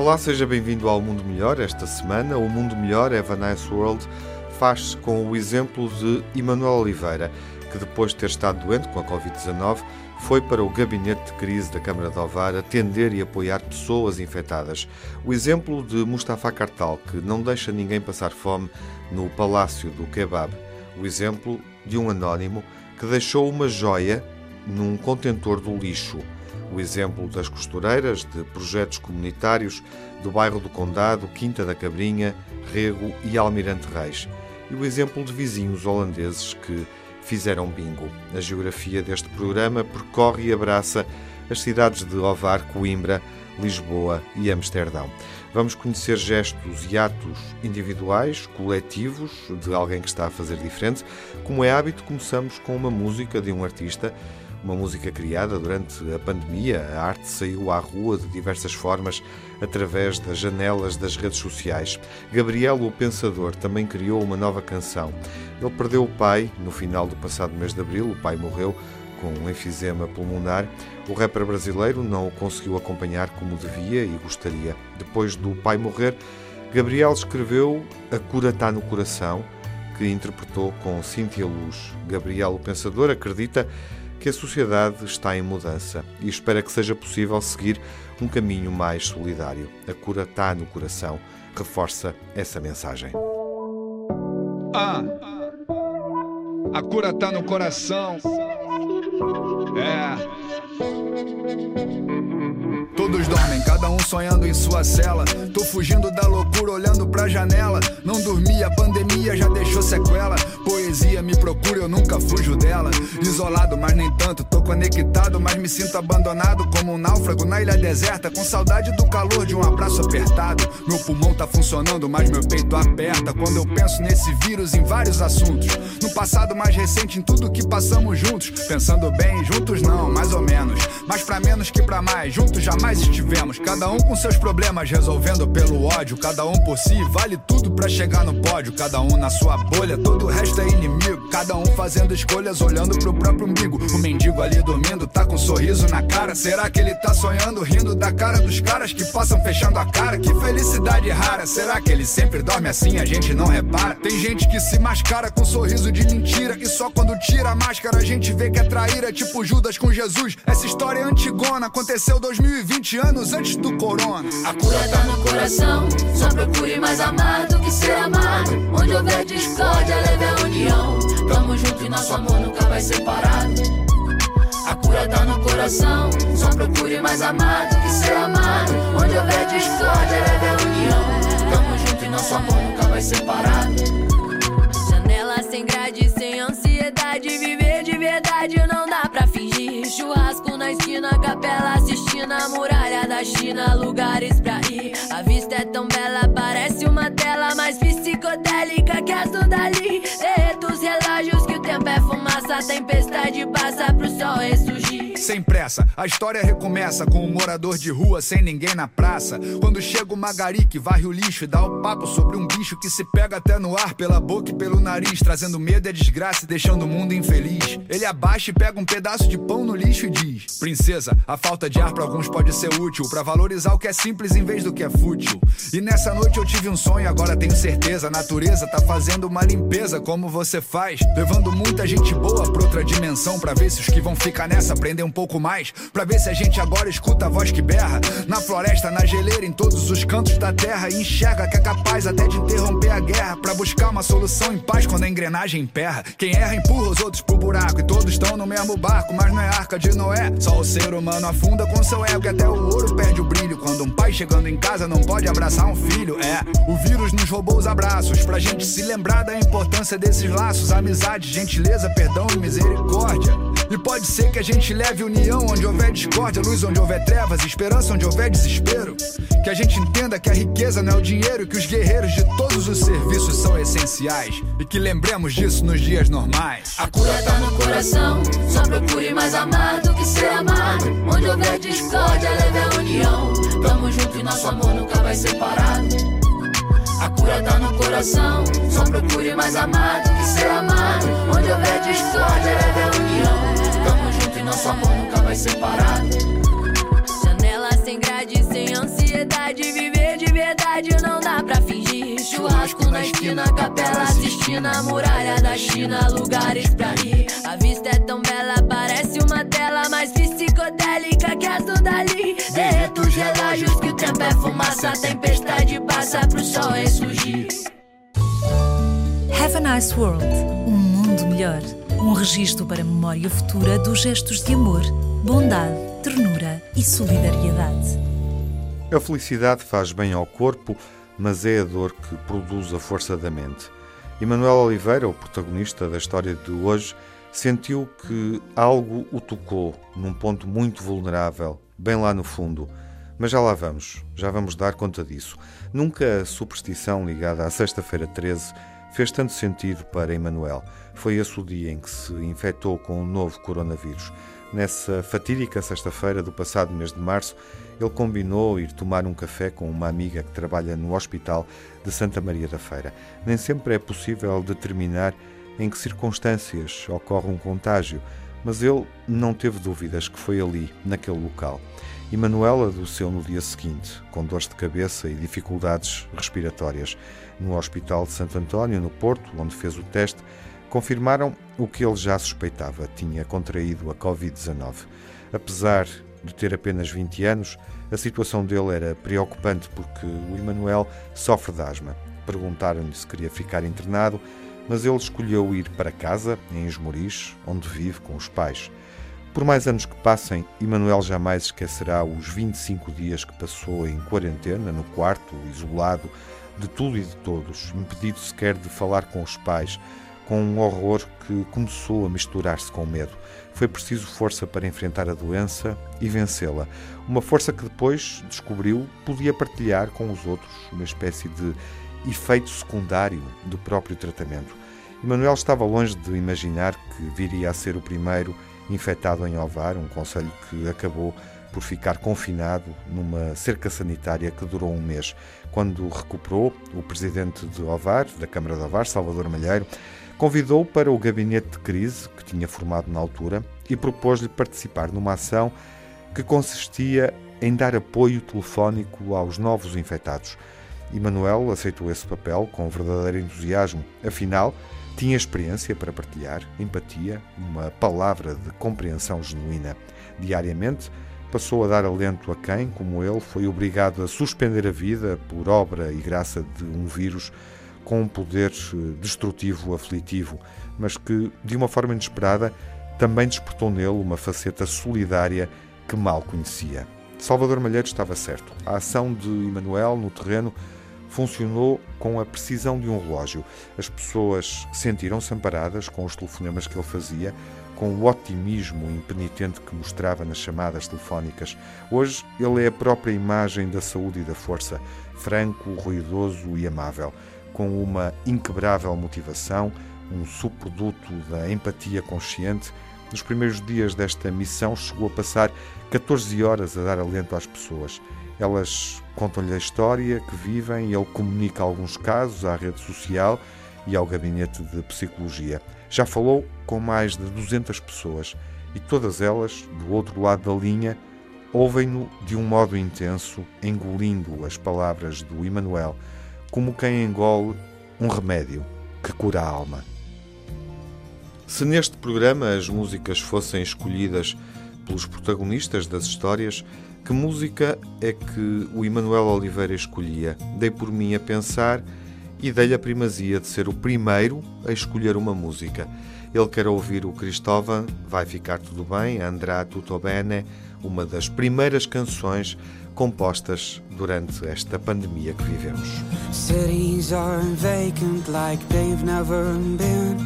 Olá, seja bem-vindo ao Mundo Melhor. Esta semana, o Mundo Melhor, Have a Nice World, faz-se com o exemplo de Emanuel Oliveira, que depois de ter estado doente com a Covid-19, foi para o gabinete de crise da Câmara de Ovar atender e apoiar pessoas infectadas. O exemplo de Mustafa Kartal, que não deixa ninguém passar fome no Palácio do Kebab. O exemplo de um anónimo que deixou uma joia num contentor do lixo. O exemplo das costureiras, de projetos comunitários do bairro do Condado, Quinta da Cabrinha, Rego e Almirante Reis. E o exemplo de vizinhos holandeses que fizeram bingo. A geografia deste programa percorre e abraça as cidades de Ovar, Coimbra, Lisboa e Amsterdão. Vamos conhecer gestos e atos individuais, coletivos, de alguém que está a fazer diferente. Como é hábito, começamos com uma música de um artista uma música criada durante a pandemia. A arte saiu à rua de diversas formas através das janelas das redes sociais. Gabriel, o Pensador, também criou uma nova canção. Ele perdeu o pai no final do passado mês de abril, o pai morreu com um enfisema pulmonar. O rapper brasileiro não o conseguiu acompanhar como devia e gostaria. Depois do pai morrer, Gabriel escreveu A Cura Está no Coração, que interpretou com Cíntia Luz. Gabriel, o Pensador, acredita que a sociedade está em mudança e espera que seja possível seguir um caminho mais solidário. A cura está no coração, reforça essa mensagem. Ah, a cura está no coração. É. Todos dormem, cada um sonhando em sua cela. Tô fugindo da loucura, olhando pra janela. Não dormi, a pandemia já deixou sequela. Poesia me procura, eu nunca fujo dela. Isolado, mas nem tanto. Tô conectado, mas me sinto abandonado. Como um náufrago na ilha deserta. Com saudade do calor de um abraço apertado. Meu pulmão tá funcionando, mas meu peito aperta. Quando eu penso nesse vírus em vários assuntos. No passado mais recente, em tudo que passamos juntos. Pensando bem, juntos não, mais ou menos. Mas pra menos que pra mais, juntos jamais jamais estivemos. Cada um com seus problemas, resolvendo pelo ódio. Cada um por si, vale tudo para chegar no pódio. Cada um na sua bolha, todo o resto é inimigo. Cada um fazendo escolhas, olhando pro próprio umbigo. O mendigo ali dormindo, tá com um sorriso na cara. Será que ele tá sonhando, rindo da cara dos caras que passam fechando a cara? Que felicidade rara. Será que ele sempre dorme assim? A gente não repara. Tem gente que se mascara com um sorriso de mentira. E só quando tira a máscara a gente vê que é traíra. Tipo Judas com Jesus. Essa história é antigona, aconteceu 2020. 20 anos antes do corona. A cura tá no coração, só procure mais amar do que ser amado. Onde houver discórdia, leve a união. Junto e nosso amor nunca vai separado. A cura tá no coração, só procure mais amar do que ser amado. Onde houver discórdia, leve a união. Tamo junto e nosso amor nunca vai separado. Janela sem grade, sem ansiedade, viver de verdade não dá pra fingir. Churrasco na esquina, capela assistindo a muralha da China, lugares pra ir. A vista é tão bela, parece uma tela mais psicodélica é fumaça, a tempestade passa pro sol ressurgir. Sem pressa, a história recomeça com um morador de rua sem ninguém na praça. Quando chega o Magari que varre o lixo e dá o papo sobre um bicho que se pega até no ar pela boca e pelo nariz, trazendo medo e desgraça e deixando o mundo infeliz. Ele abaixa e pega um pedaço de pão no lixo e diz: Princesa, a falta de ar para alguns pode ser útil para valorizar o que é simples em vez do que é fútil. E nessa noite eu tive um sonho, agora tenho certeza, a natureza tá fazendo uma limpeza como você faz, levando muita gente boa pra outra dimensão para ver se os que vão ficar nessa aprendem um pouco mais, para ver se a gente agora escuta a voz que berra na floresta, na geleira, em todos os cantos da terra e enxerga que é capaz até de interromper a guerra para buscar uma solução em paz quando a engrenagem emperra. Quem erra empurra os outros pro buraco e todos estão no mesmo barco, mas não é arca de Noé. Só o ser humano afunda com seu ego e até o ouro perde o brilho quando um pai chegando em casa não pode abraçar um filho. É, o vírus nos roubou os abraços pra gente se lembrar da importância desses laços, amizade, gentileza, perdão e misericórdia. E pode ser que a gente leve união onde houver discórdia, luz onde houver trevas, esperança onde houver desespero. Que a gente entenda que a riqueza não é o dinheiro, que os guerreiros de todos os serviços são essenciais. E que lembremos disso nos dias normais. A cura tá no coração, só procure mais amar do que ser amado. Onde houver discórdia, leve a união. Tamo junto e nosso amor nunca vai separado. A cura tá no coração. Só procure mais amado que ser amado. Onde houver discórdia, é leve a união. Tamo junto e nosso amor nunca vai separar. Janela sem grade, sem ansiedade. Viver de verdade não dá pra fingir. Churrasco na esquina, capela assistindo a muralha da China. Lugares pra ir. A vista é tão bela, parece uma tela, mas vista psicodélica que as do Dali. Derreto os relógios que o tempo é fumaça, a tempestade passa pro sol ressurgir. Have a nice world, um mundo melhor. Um registro para a memória futura dos gestos de amor, bondade, ternura e solidariedade. A felicidade faz bem ao corpo, mas é a dor que produz a força da mente. Emanuel Oliveira, o protagonista da história de hoje, sentiu que algo o tocou num ponto muito vulnerável, bem lá no fundo. Mas já lá vamos, já vamos dar conta disso. Nunca a superstição ligada à Sexta-feira 13 fez tanto sentido para Emanuel. Foi esse o dia em que se infectou com o novo coronavírus. Nessa fatídica sexta-feira do passado mês de março, ele combinou ir tomar um café com uma amiga que trabalha no Hospital de Santa Maria da Feira. Nem sempre é possível determinar em que circunstâncias ocorre um contágio, mas ele não teve dúvidas que foi ali, naquele local. E Manuela adoeceu no dia seguinte, com dores de cabeça e dificuldades respiratórias. No Hospital de Santo António, no Porto, onde fez o teste, confirmaram o que ele já suspeitava: tinha contraído a Covid-19. Apesar de ter apenas 20 anos, a situação dele era preocupante porque o Emanuel sofre de asma. Perguntaram-lhe se queria ficar internado, mas ele escolheu ir para casa, em Esmoriz, onde vive com os pais. Por mais anos que passem, Emanuel jamais esquecerá os 25 dias que passou em quarentena, no quarto, isolado de tudo e de todos, impedido sequer de falar com os pais, com um horror que começou a misturar-se com medo. Foi preciso força para enfrentar a doença e vencê-la. Uma força que depois descobriu podia partilhar com os outros, uma espécie de efeito secundário do próprio tratamento. Emanuel estava longe de imaginar que viria a ser o primeiro infectado em Ovar, um conselho que acabou por ficar confinado numa cerca sanitária que durou um mês. Quando recuperou, o presidente de Ovar, da Câmara de Ovar, Salvador Malheiro, Convidou para o gabinete de crise que tinha formado na altura e propôs-lhe participar numa ação que consistia em dar apoio telefónico aos novos infectados. E Manuel aceitou esse papel com verdadeiro entusiasmo, afinal, tinha experiência para partilhar, empatia, uma palavra de compreensão genuína. Diariamente, passou a dar alento a quem, como ele, foi obrigado a suspender a vida por obra e graça de um vírus com um poder eh, destrutivo, aflitivo, mas que, de uma forma inesperada, também despertou nele uma faceta solidária que mal conhecia. Salvador Malheiro estava certo. A ação de Emanuel no terreno funcionou com a precisão de um relógio. As pessoas sentiram-se amparadas com os telefonemas que ele fazia, com o otimismo impenitente que mostrava nas chamadas telefónicas. Hoje ele é a própria imagem da saúde e da força, franco, ruidoso e amável com uma inquebrável motivação, um subproduto da empatia consciente, nos primeiros dias desta missão chegou a passar 14 horas a dar alento às pessoas. Elas contam-lhe a história que vivem e ele comunica alguns casos à rede social e ao gabinete de psicologia. Já falou com mais de 200 pessoas e todas elas, do outro lado da linha, ouvem-no de um modo intenso, engolindo as palavras do Emmanuel como quem engole um remédio que cura a alma. Se neste programa as músicas fossem escolhidas pelos protagonistas das histórias, que música é que o Emanuel Oliveira escolhia? Dei por mim a pensar e dei-lhe a primazia de ser o primeiro a escolher uma música. Ele quer ouvir o Cristóvão, Vai Ficar Tudo Bem, Andrá Tutto Bene, uma das primeiras canções compostas durante esta pandemia que vivemos. Cities are vacant like they've never been.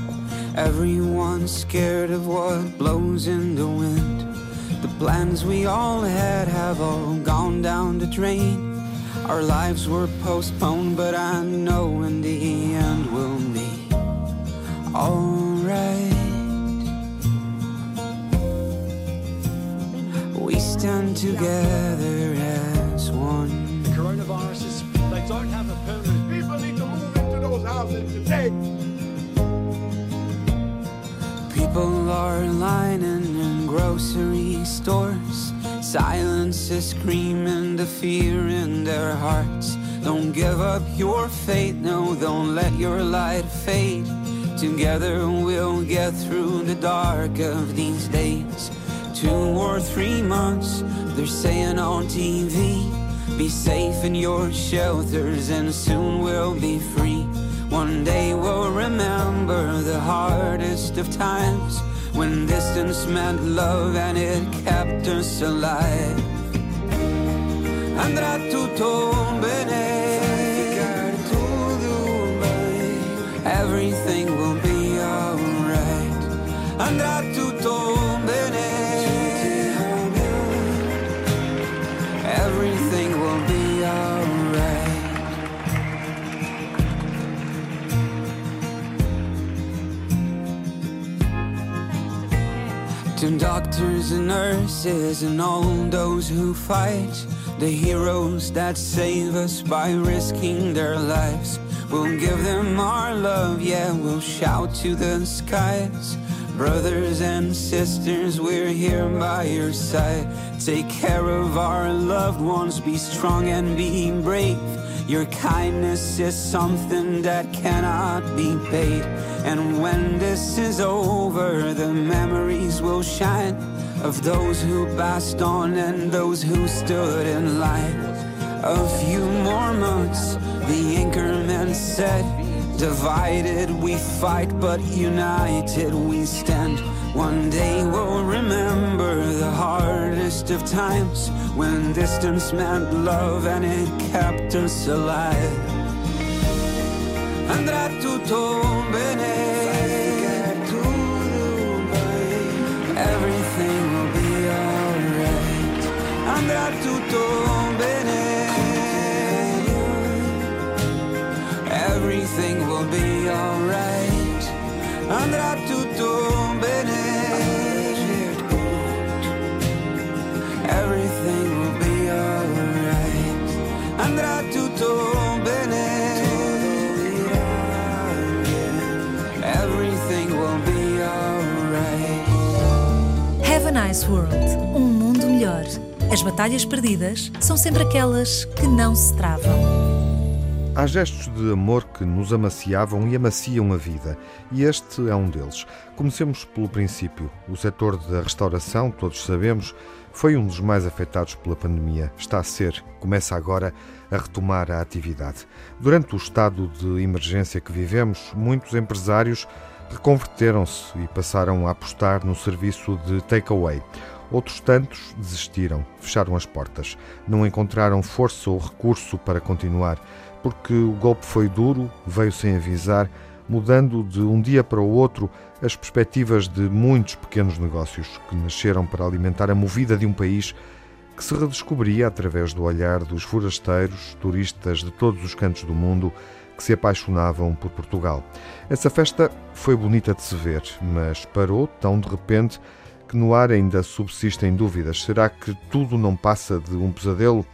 Everyone's scared of what blows in the wind. Plans we all had have all gone down the drain. Our lives were postponed, but I know in the end we'll be alright. We stand together as one. The coronaviruses, they don't have a permanent. People need to move into those houses today. People are lining in grocery stores. Silence is screaming the fear in their hearts. Don't give up your faith, no, don't let your light fade. Together we'll get through the dark of these days. Two or three months, they're saying on TV. Be safe in your shelters and soon we'll be free. One day we'll remember the hardest of times when distance meant love and it kept us alive. Andrà tutto bene. Everything will be alright. Andrà tutto doctors and nurses and all those who fight, the heroes that save us by risking their lives. We'll give them our love, yeah, we'll shout to the skies. Brothers and sisters, we're here by your side. Take care of our loved ones, be strong and be brave. Your kindness is something that cannot be paid. And when this is over, the memories will shine of those who passed on and those who stood in line. A few more months, the anchorman said. Divided we fight, but united we stand. One day we'll remember the hardest of times when distance meant love and it kept us alive. Andrà tutto bene. Everything will be alright. Andrà tutto bene. Everything will be alright. Andrà tutto bene. Nice World um mundo melhor. As batalhas perdidas são sempre aquelas que não se travam. Há gestos de amor que nos amaciavam e amaciam a vida, e este é um deles. Comecemos pelo princípio. O setor da restauração, todos sabemos, foi um dos mais afetados pela pandemia. Está a ser, começa agora a retomar a atividade. Durante o estado de emergência que vivemos, muitos empresários reconverteram-se e passaram a apostar no serviço de takeaway. Outros tantos desistiram, fecharam as portas, não encontraram força ou recurso para continuar porque o golpe foi duro, veio sem avisar, mudando de um dia para o outro as perspectivas de muitos pequenos negócios que nasceram para alimentar a movida de um país que se redescobria através do olhar dos forasteiros, turistas de todos os cantos do mundo que se apaixonavam por Portugal. Essa festa foi bonita de se ver, mas parou tão de repente que no ar ainda subsistem dúvidas. Será que tudo não passa de um pesadelo?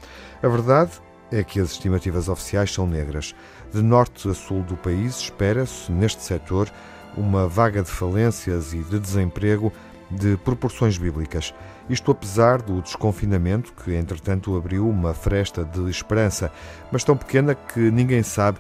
A verdade é que as estimativas oficiais são negras. De norte a sul do país, espera-se, neste setor, uma vaga de falências e de desemprego de proporções bíblicas. Isto apesar do desconfinamento, que entretanto abriu uma fresta de esperança, mas tão pequena que ninguém sabe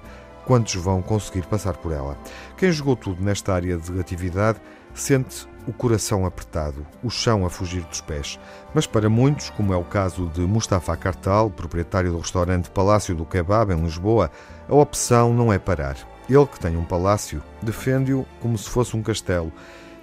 quantos vão conseguir passar por ela. Quem jogou tudo nesta área de atividade sente o coração apertado, o chão a fugir dos pés. Mas para muitos, como é o caso de Mustafa Kartal, proprietário do restaurante Palácio do Kebab em Lisboa, a opção não é parar. Ele que tem um palácio, defende-o como se fosse um castelo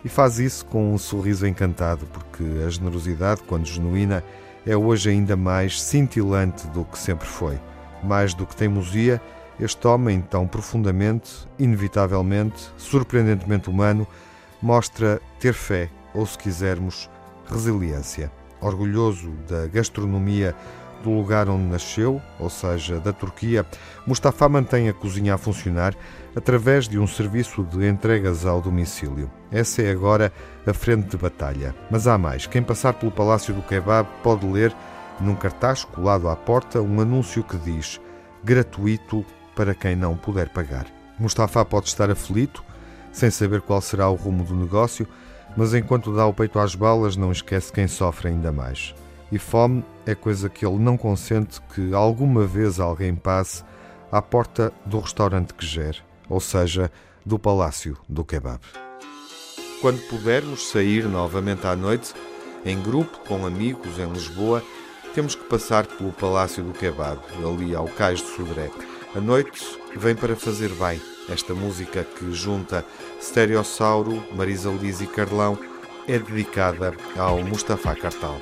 e faz isso com um sorriso encantado, porque a generosidade, quando genuína, é hoje ainda mais cintilante do que sempre foi. Mais do que teimosia, este homem tão profundamente, inevitavelmente, surpreendentemente humano, mostra ter fé, ou se quisermos, resiliência. Orgulhoso da gastronomia do lugar onde nasceu, ou seja, da Turquia, Mustafa mantém a cozinha a funcionar através de um serviço de entregas ao domicílio. Essa é agora a frente de batalha. Mas há mais. Quem passar pelo Palácio do Kebab pode ler, num cartaz colado à porta, um anúncio que diz: gratuito para quem não puder pagar. Mustafa pode estar aflito, sem saber qual será o rumo do negócio, mas enquanto dá o peito às balas, não esquece quem sofre ainda mais. E fome é coisa que ele não consente que alguma vez alguém passe à porta do restaurante Quejer, ou seja, do Palácio do Kebab. Quando pudermos sair novamente à noite, em grupo, com amigos em Lisboa, temos que passar pelo Palácio do Kebab, ali ao Cais de Sodré. A noite vem para fazer bem. Esta música que junta Stereossauro, Marisa Liz e Carlão é dedicada ao Mustafa Cartal.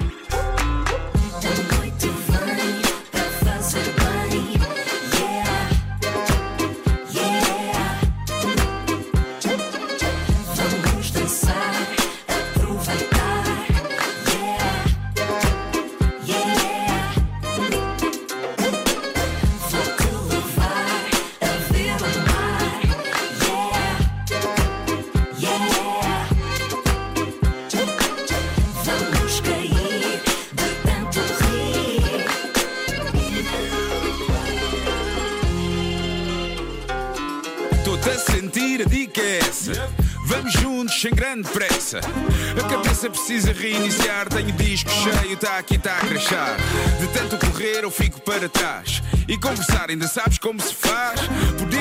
Precisa reiniciar. Tenho disco cheio, tá aqui, tá a crachar. De tanto correr, eu fico para trás. E conversar, ainda sabes como se faz?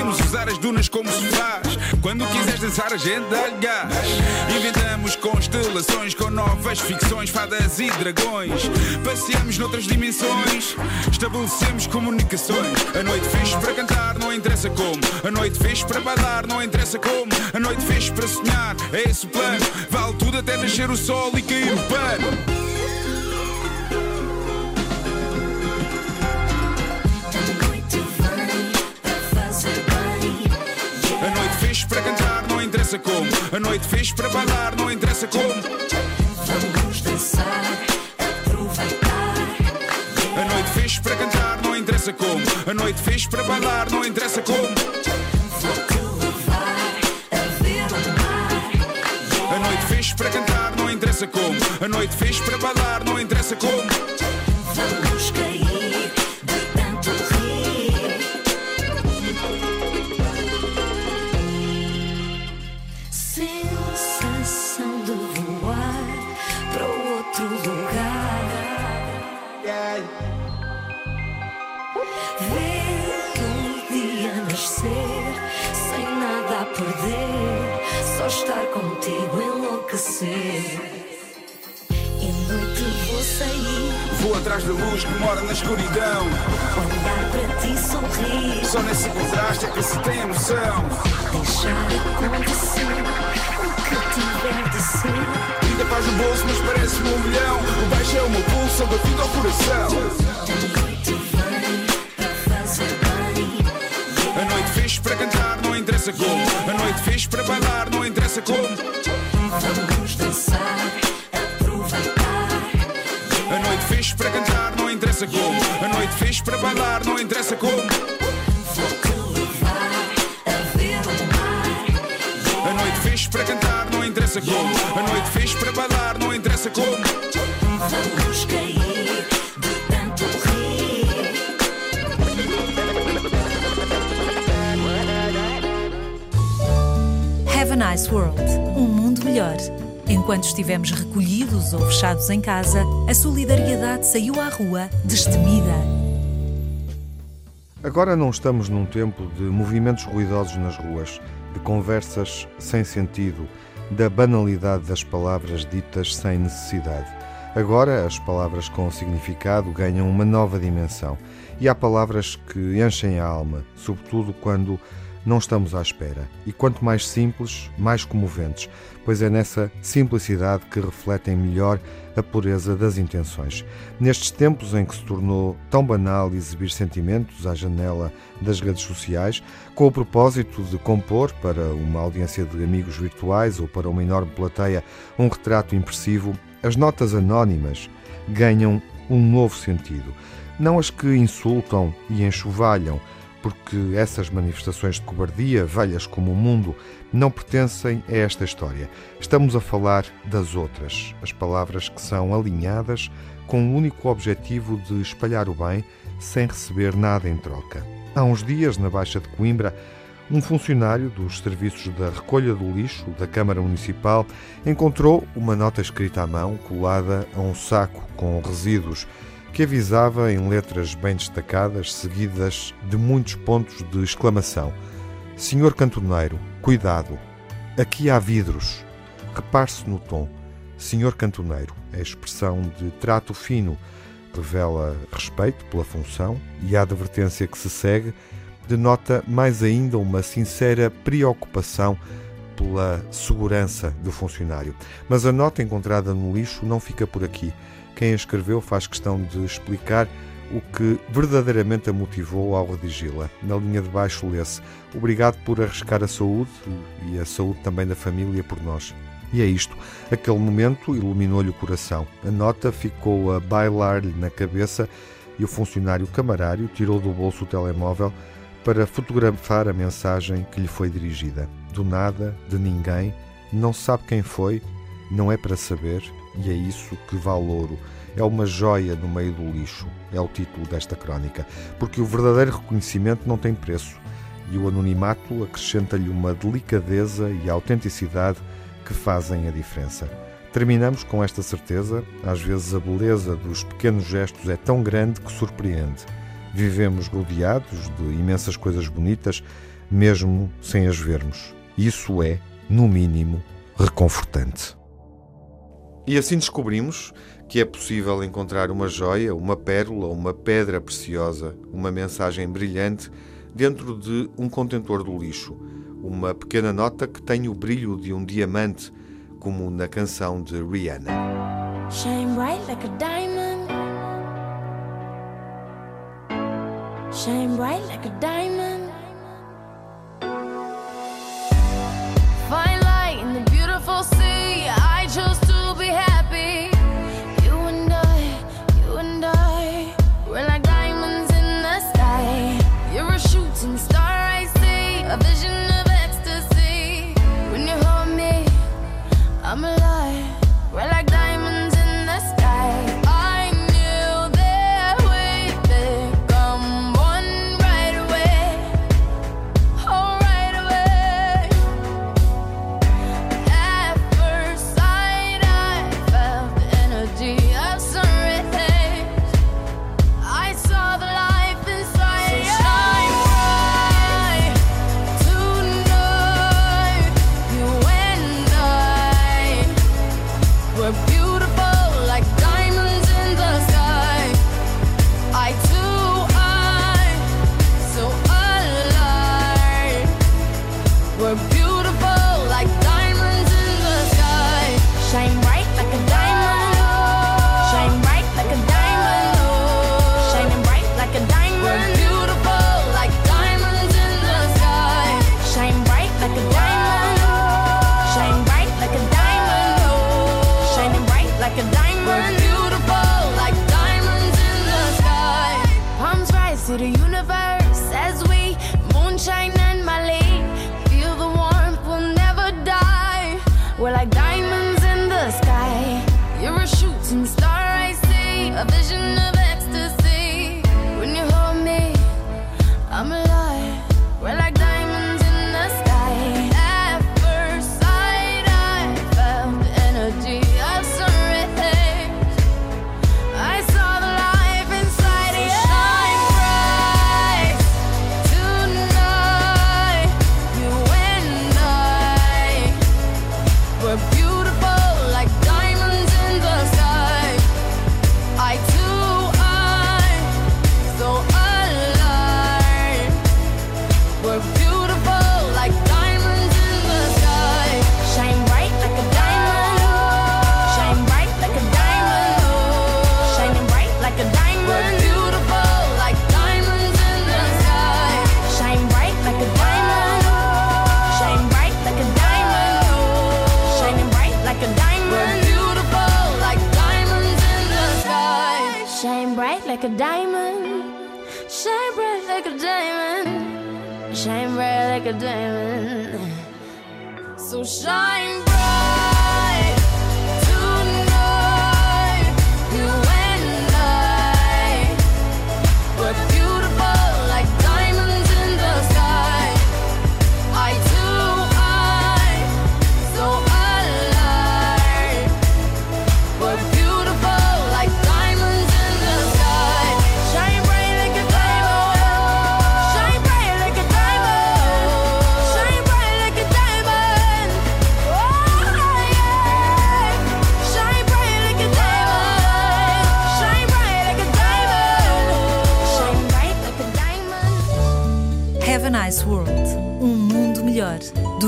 Podemos usar as dunas como faz. Quando quiseres dançar, a gente dá-lhe gás. Inventamos constelações com novas ficções, fadas e dragões. Passeamos noutras dimensões, estabelecemos comunicações. A noite fez para cantar, não interessa como. A noite fez para bailar, não interessa como. A noite fez para sonhar, é esse o plano. Vale tudo até nascer o sol e cair o pano. Interessa como. A noite fez para bailar, não interessa como. Vamos dançar, aproveitar. A noite fez para cantar, não interessa como. A noite fez para bailar, não interessa como. Vou-te levar a ver o mar. A noite fez para cantar, não interessa como. A noite fez para bailar, não interessa como. Vamos cair E noite vou sair, Vou atrás da luz que mora na escuridão. olhar para ti sorrir. Só nesse contraste é que se tem a noção. Deixar acontecer o que tiver de ser. Vida faz no bolso, mas parece-me um milhão. O baixo é o meu pulso, eu batido ao coração. A noite vem para cantar, não interessa como. A noite fez para bailar, não interessa como. Interessa como. A noite fez para bailar, não interessa como. Vou-te levar a ver o mar. A noite fez para cantar, não interessa como. A noite fez para bailar, não interessa como. Vamos cair de tanto rir. Have a nice world. Um mundo melhor. Enquanto estivemos recolhidos ou fechados em casa, a solidariedade saiu à rua destemida. Agora não estamos num tempo de movimentos ruidosos nas ruas, de conversas sem sentido, da banalidade das palavras ditas sem necessidade. Agora as palavras com significado ganham uma nova dimensão e há palavras que enchem a alma, sobretudo quando não estamos à espera. E quanto mais simples, mais comoventes, pois é nessa simplicidade que refletem melhor a pureza das intenções. Nestes tempos em que se tornou tão banal exibir sentimentos à janela das redes sociais, com o propósito de compor para uma audiência de amigos virtuais ou para uma enorme plateia um retrato impressivo, as notas anónimas ganham um novo sentido. Não as que insultam e enxovalham, porque essas manifestações de cobardia, velhas como o mundo, não pertencem a esta história. Estamos a falar das outras, as palavras que são alinhadas com o único objetivo de espalhar o bem sem receber nada em troca. Há uns dias, na Baixa de Coimbra, um funcionário dos serviços da recolha do lixo da Câmara Municipal encontrou uma nota escrita à mão colada a um saco com resíduos que avisava em letras bem destacadas, seguidas de muitos pontos de exclamação: Senhor cantoneiro, cuidado, aqui há vidros. Repare-se no tom. Senhor cantoneiro, a expressão de trato fino revela respeito pela função e a advertência que se segue denota mais ainda uma sincera preocupação pela segurança do funcionário. Mas a nota encontrada no lixo não fica por aqui. Quem a escreveu faz questão de explicar o que verdadeiramente a motivou ao redigi-la. Na linha de baixo lê-se: Obrigado por arriscar a saúde e a saúde também da família por nós. E é isto. Aquele momento iluminou-lhe o coração. A nota ficou a bailar-lhe na cabeça e o funcionário camarário tirou do bolso o telemóvel para fotografar a mensagem que lhe foi dirigida. Do nada, de ninguém, não sabe quem foi, não é para saber, e é isso que vale ouro. É uma joia no meio do lixo, é o título desta crónica, porque o verdadeiro reconhecimento não tem preço e o anonimato acrescenta-lhe uma delicadeza e autenticidade que fazem a diferença. Terminamos com esta certeza: às vezes a beleza dos pequenos gestos é tão grande que surpreende. Vivemos rodeados de imensas coisas bonitas, mesmo sem as vermos. Isso é, no mínimo, reconfortante. E assim descobrimos que é possível encontrar uma joia, uma pérola, uma pedra preciosa, uma mensagem brilhante dentro de um contentor do lixo uma pequena nota que tem o brilho de um diamante, como na canção de Rihanna. Shine bright like a diamond. Shine bright like a diamond.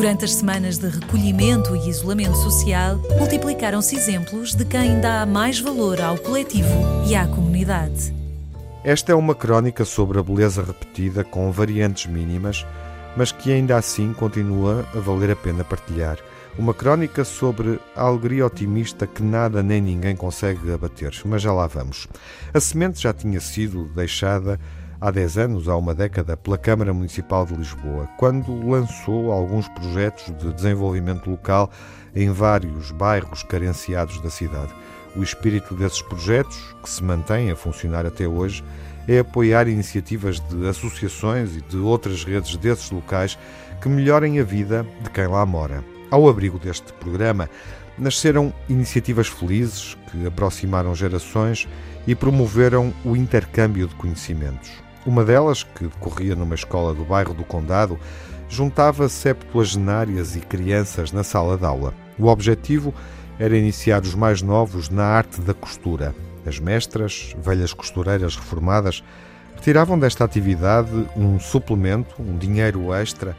Durante as semanas de recolhimento e isolamento social, multiplicaram-se exemplos de quem dá mais valor ao coletivo e à comunidade. Esta é uma crónica sobre a beleza repetida com variantes mínimas, mas que ainda assim continua a valer a pena partilhar. Uma crónica sobre a alegria otimista que nada nem ninguém consegue abater, mas já lá vamos. A semente já tinha sido deixada há 10 anos, há uma década, pela Câmara Municipal de Lisboa, quando lançou alguns projetos de desenvolvimento local em vários bairros carenciados da cidade. O espírito desses projetos, que se mantém a funcionar até hoje, é apoiar iniciativas de associações e de outras redes desses locais que melhorem a vida de quem lá mora. Ao abrigo deste programa, nasceram iniciativas felizes que aproximaram gerações e promoveram o intercâmbio de conhecimentos. Uma delas, que decorria numa escola do bairro do Condado, juntava septuagenárias e crianças na sala de aula. O objetivo era iniciar os mais novos na arte da costura. As mestras, velhas costureiras reformadas, retiravam desta atividade um suplemento, um dinheiro extra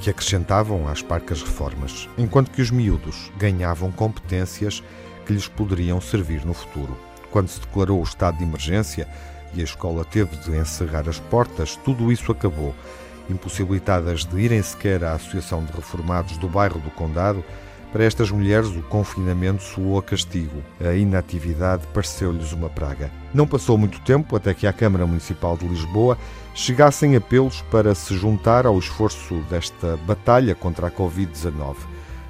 que acrescentavam às parcas reformas, enquanto que os miúdos ganhavam competências que lhes poderiam servir no futuro. Quando se declarou o estado de emergência e a escola teve de encerrar as portas, tudo isso acabou. Impossibilitadas de irem sequer à Associação de Reformados do bairro do Condado, para estas mulheres, o confinamento soou a castigo. A inatividade pareceu-lhes uma praga. Não passou muito tempo até que à Câmara Municipal de Lisboa chegassem apelos para se juntar ao esforço desta batalha contra a Covid-19.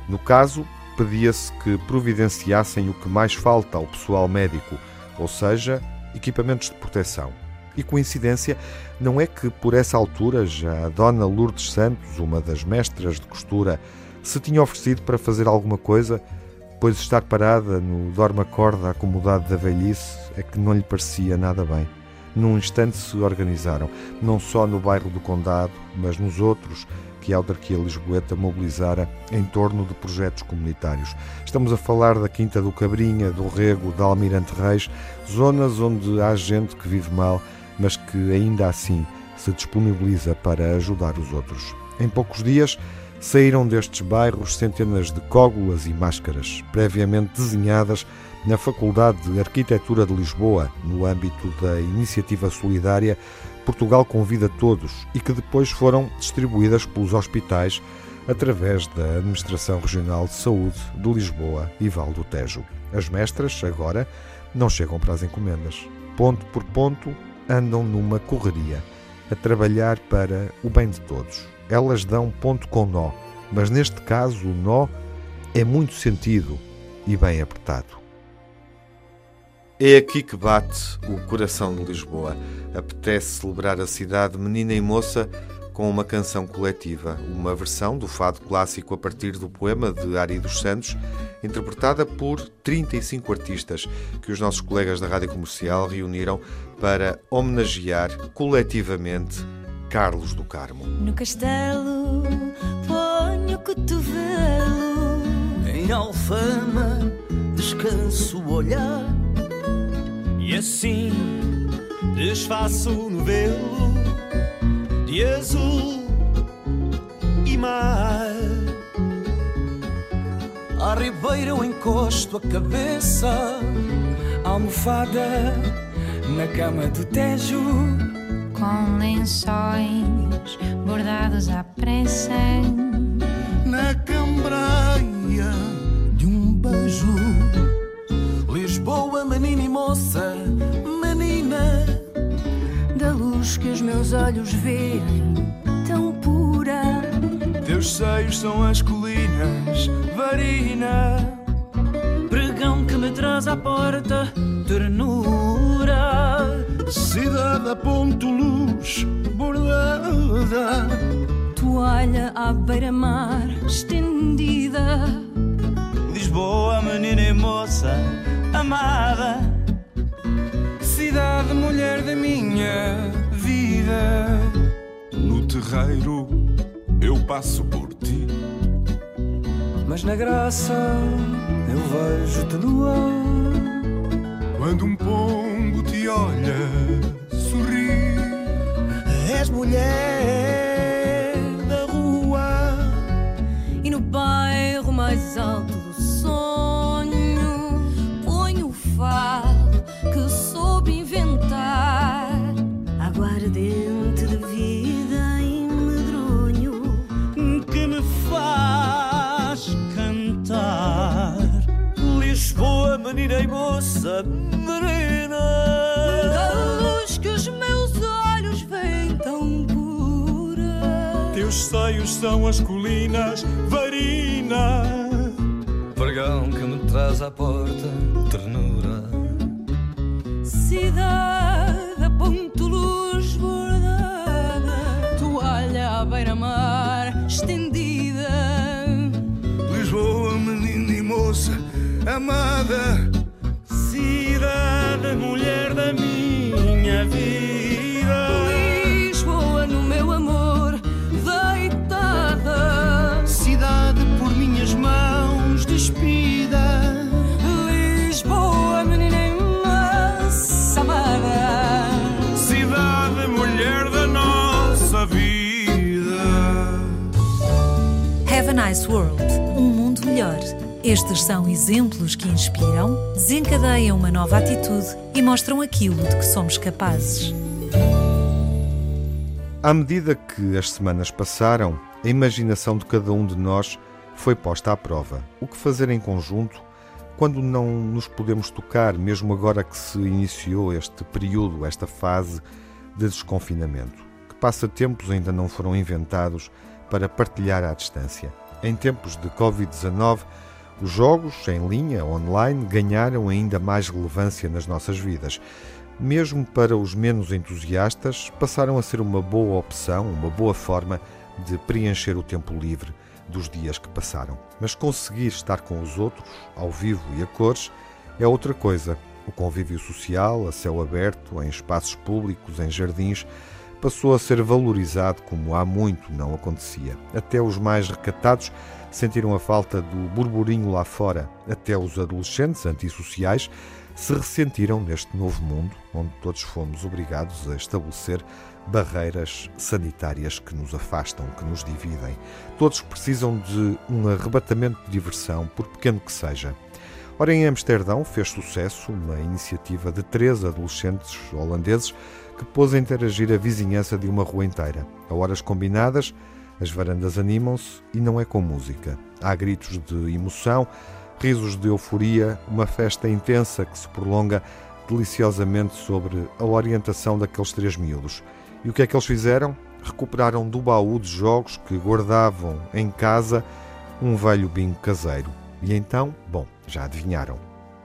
No caso, pedia-se que providenciassem o que mais falta ao pessoal médico, ou seja, equipamentos de proteção. E coincidência não é que por essa altura já a Dona Lourdes Santos, uma das mestras de costura, se tinha oferecido para fazer alguma coisa, pois estar parada no dorma-corda acomodado da velhice é que não lhe parecia nada bem num instante se organizaram, não só no bairro do Condado, mas nos outros que a autarquia lisboeta mobilizara em torno de projetos comunitários. Estamos a falar da Quinta do Cabrinha, do Rego, da Almirante Reis, zonas onde há gente que vive mal, mas que ainda assim se disponibiliza para ajudar os outros. Em poucos dias, saíram destes bairros centenas de cógulas e máscaras, previamente desenhadas na Faculdade de Arquitetura de Lisboa, no âmbito da iniciativa solidária Portugal Convida Todos e que depois foram distribuídas pelos hospitais através da Administração Regional de Saúde de Lisboa e Val do Tejo. As mestras, agora, não chegam para as encomendas. Ponto por ponto, andam numa correria, a trabalhar para o bem de todos. Elas dão ponto com nó, mas neste caso o nó é muito sentido e bem apertado. É aqui que bate o coração de Lisboa. Apetece celebrar a cidade menina e moça com uma canção coletiva, uma versão do fado clássico a partir do poema de Ari dos Santos, interpretada por 35 artistas que os nossos colegas da Rádio Comercial reuniram para homenagear coletivamente Carlos do Carmo. No castelo ponho o cotovelo, em alfama descanso o olhar e assim desfaço o novelo de azul e mar. À ribeira eu encosto a cabeça, almofada na cama do Tejo, com lençóis bordados à pressa, que os meus olhos veem, tão pura. Teus seios são as colinas, varina, pregão que me traz à porta, ternura. Cidade a ponto luz bordada, toalha à beira-mar estendida. Lisboa, menina e moça amada, cidade, mulher da minha vida. No terreiro eu passo por ti, mas na graça eu vejo-te no. Quando um pombo te olha, sorri. És mulher da rua e no bairro mais alto do sol. São as colinas, varina. Pregão que me traz à porta, ternura. Cidade a ponto luz bordada, toalha à beira-mar estendida. Lisboa, menina e moça amada. Cidade, mulher da minha vida. Nice World um mundo melhor. Estes são exemplos que inspiram, desencadeiam uma nova atitude e mostram aquilo de que somos capazes. À medida que as semanas passaram, a imaginação de cada um de nós foi posta à prova. O que fazer em conjunto quando não nos podemos tocar, mesmo agora que se iniciou este período, esta fase de desconfinamento? Que passatempos ainda não foram inventados para partilhar à distância? Em tempos de Covid-19, os jogos em linha, online, ganharam ainda mais relevância nas nossas vidas. Mesmo para os menos entusiastas, passaram a ser uma boa opção, uma boa forma de preencher o tempo livre dos dias que passaram. Mas conseguir estar com os outros, ao vivo e a cores, é outra coisa. O convívio social, a céu aberto, em espaços públicos, em jardins, passou a ser valorizado como há muito não acontecia. Até os mais recatados sentiram a falta do burburinho lá fora. Até os adolescentes antissociais se ressentiram neste novo mundo onde todos fomos obrigados a estabelecer barreiras sanitárias que nos afastam, que nos dividem. Todos precisam de um arrebatamento de diversão, por pequeno que seja. Ora, em Amsterdão fez sucesso uma iniciativa de três adolescentes holandeses que pôs a interagir a vizinhança de uma rua inteira. A horas combinadas, as varandas animam-se e não é com música. Há gritos de emoção, risos de euforia, uma festa intensa que se prolonga deliciosamente sobre a orientação daqueles três miúdos. E o que é que eles fizeram? Recuperaram do baú de jogos que guardavam em casa um velho bingo caseiro. E então, bom, já adivinharam.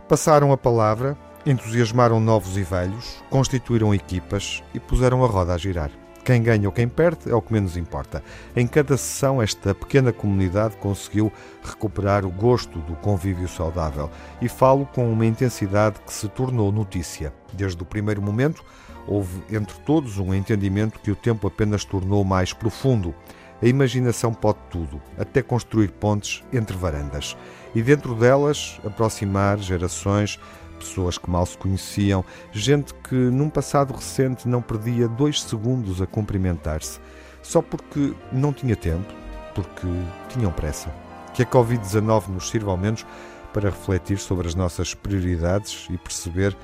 Passaram a palavra, entusiasmaram novos e velhos, constituíram equipas e puseram a roda a girar. Quem ganha ou quem perde é o que menos importa. Em cada sessão, esta pequena comunidade conseguiu recuperar o gosto do convívio saudável e falo com uma intensidade que se tornou notícia. Desde o primeiro momento, houve entre todos um entendimento que o tempo apenas tornou mais profundo. A imaginação pode tudo, até construir pontes entre varandas. E dentro delas, aproximar gerações, pessoas que mal se conheciam, gente que num passado recente não perdia dois segundos a cumprimentar-se, só porque não tinha tempo, porque tinham pressa. Que a Covid-19 nos sirva ao menos para refletir sobre as nossas prioridades e perceber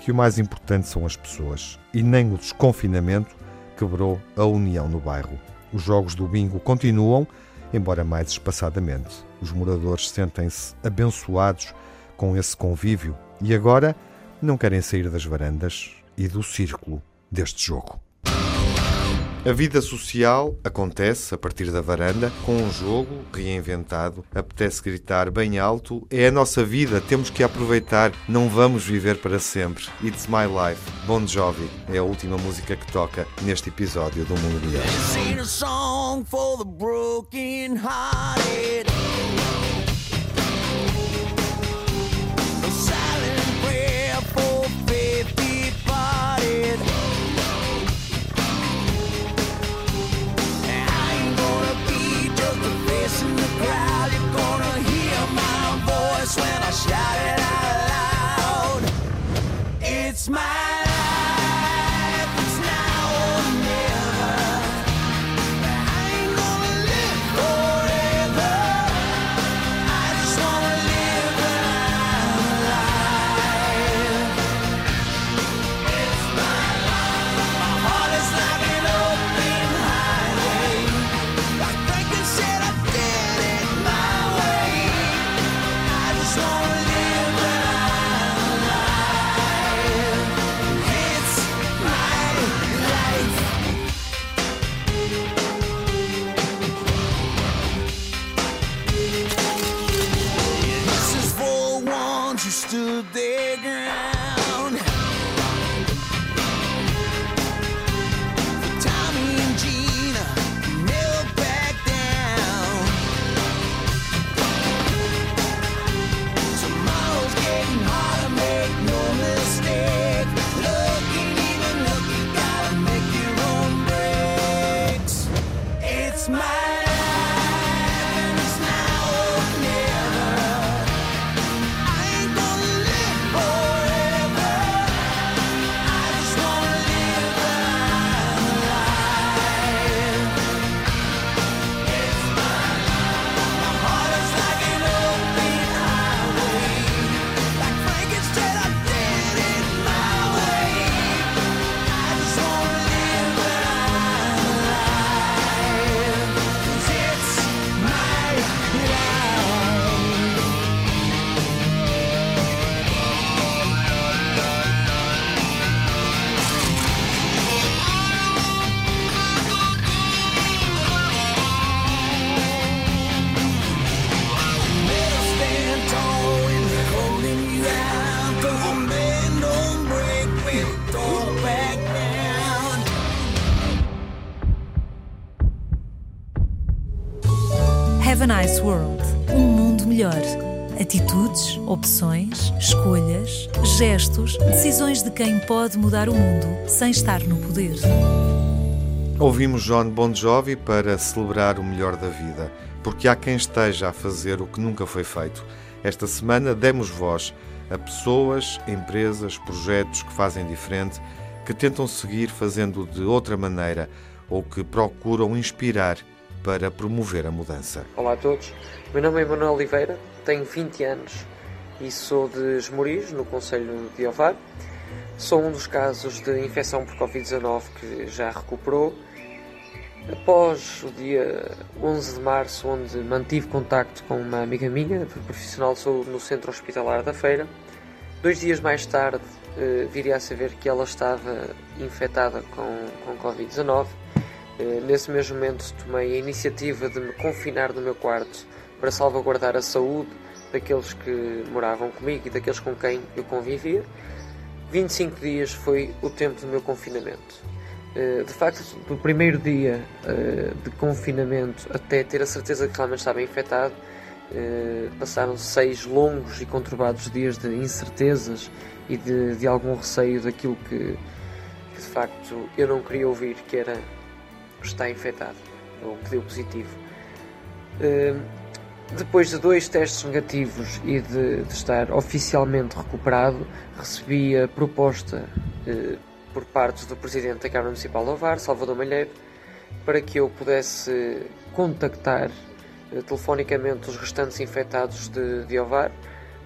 que o mais importante são as pessoas e nem o desconfinamento quebrou a união no bairro. Os jogos do bingo continuam, embora mais espaçadamente. Os moradores sentem-se abençoados com esse convívio e agora não querem sair das varandas e do círculo deste jogo. A vida social acontece a partir da varanda, com um jogo reinventado. Apetece gritar bem alto. É a nossa vida, temos que aproveitar. Não vamos viver para sempre. It's my life. Bon Jovi é a última música que toca neste episódio do Mundo Real. When I shout it out loud. It's my World um mundo melhor. Atitudes, opções, escolhas, gestos, decisões de quem pode mudar o mundo sem estar no poder. Ouvimos John Bon Jovi para celebrar o melhor da vida, porque há quem esteja a fazer o que nunca foi feito. Esta semana demos voz a pessoas, empresas, projetos que fazem diferente, que tentam seguir fazendo de outra maneira ou que procuram inspirar para promover a mudança. Olá a todos, meu nome é Manuel Oliveira, tenho 20 anos e sou de Esmoriz, no Conselho de Ovar. Sou um dos casos de infecção por Covid-19 que já recuperou. Após o dia 11 de março, onde mantive contacto com uma amiga minha, profissional sou no centro hospitalar da feira, dois dias mais tarde eh, viria a saber que ela estava infectada com, com Covid-19 eh, nesse mesmo momento tomei a iniciativa de me confinar no meu quarto para salvaguardar a saúde daqueles que moravam comigo e daqueles com quem eu convivia. 25 dias foi o tempo do meu confinamento. Eh, de facto, do primeiro dia eh, de confinamento até ter a certeza que realmente estava infectado, passaram seis longos e conturbados dias de incertezas e de, de algum receio daquilo que, que de facto eu não queria ouvir, que era está infectado, ou que deu positivo. Hum, depois de dois testes negativos e de, de estar oficialmente recuperado, recebi a proposta eh, por parte do Presidente da Câmara Municipal de Ovar, Salvador Malheiro, para que eu pudesse contactar eh, telefonicamente os restantes infectados de, de Ovar,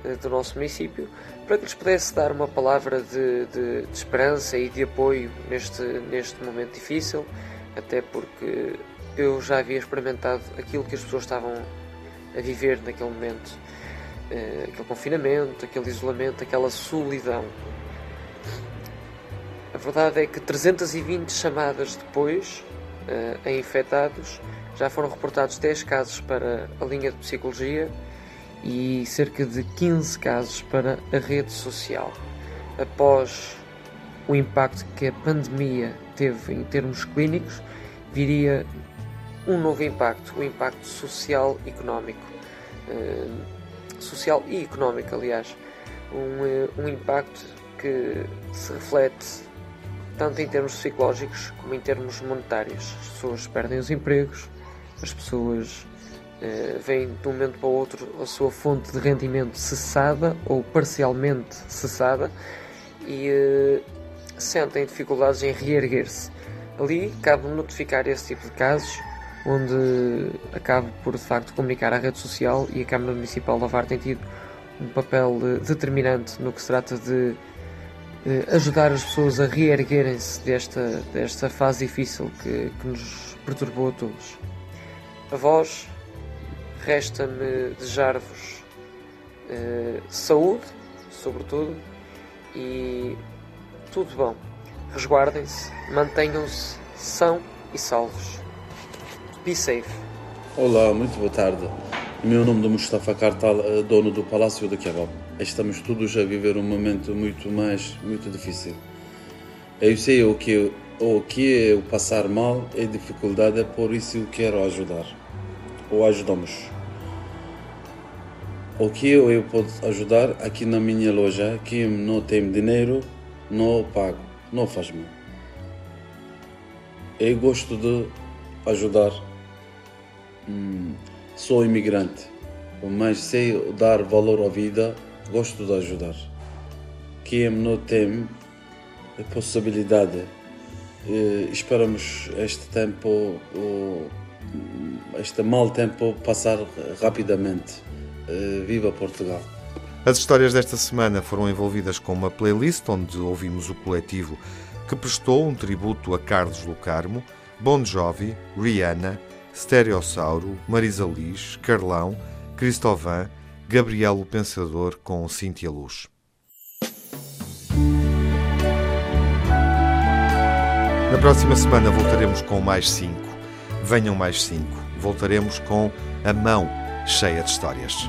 eh, do nosso município, para que lhes pudesse dar uma palavra de, de, de esperança e de apoio neste, neste momento difícil até porque eu já havia experimentado aquilo que as pessoas estavam a viver naquele momento, uh, aquele confinamento, aquele isolamento, aquela solidão. A verdade é que 320 chamadas depois uh, a infectados já foram reportados 10 casos para a linha de psicologia e cerca de 15 casos para a rede social. Após o impacto que a pandemia teve em termos clínicos, viria um novo impacto, o um impacto social e económico. Uh, social e económico, aliás. Um, uh, um impacto que se reflete tanto em termos psicológicos como em termos monetários. As pessoas perdem os empregos, as pessoas uh, veem de um momento para o outro a sua fonte de rendimento cessada ou parcialmente cessada e uh, sentem dificuldades em reerguer-se. Ali cabe notificar esse tipo de casos, onde acabo por de facto comunicar à rede social e a Câmara Municipal de Lavar tem tido um papel eh, determinante no que se trata de eh, ajudar as pessoas a reerguerem-se desta, desta fase difícil que, que nos perturbou a todos. A vós, resta-me desejar-vos eh, saúde, sobretudo, e tudo bom resguardem-se, mantenham-se são e salvos. Be safe. Olá, muito boa tarde. Meu nome é Mustafa Kartal, eh, dono do Palácio de Kebab. Estamos todos a viver um momento muito mais, muito difícil. Eu sei o que, o que é o passar mal é dificuldade, por isso eu quero ajudar. Ou ajudamos. O que eu posso ajudar aqui na minha loja, que não tem dinheiro, não pago não faz mal. Eu gosto de ajudar. Hum, sou imigrante, mas sei dar valor à vida, gosto de ajudar. Quem não tem possibilidade, eh, esperamos este tempo, este mau tempo passar rapidamente. Eh, viva Portugal! As histórias desta semana foram envolvidas com uma playlist onde ouvimos o coletivo que prestou um tributo a Carlos Lucarmo, Bon Jovi, Rihanna, Stereossauro, Marisa Liz, Carlão, Cristovan, Gabriel o Pensador com Cíntia Luz. Na próxima semana voltaremos com mais cinco. Venham mais cinco. Voltaremos com a mão cheia de histórias.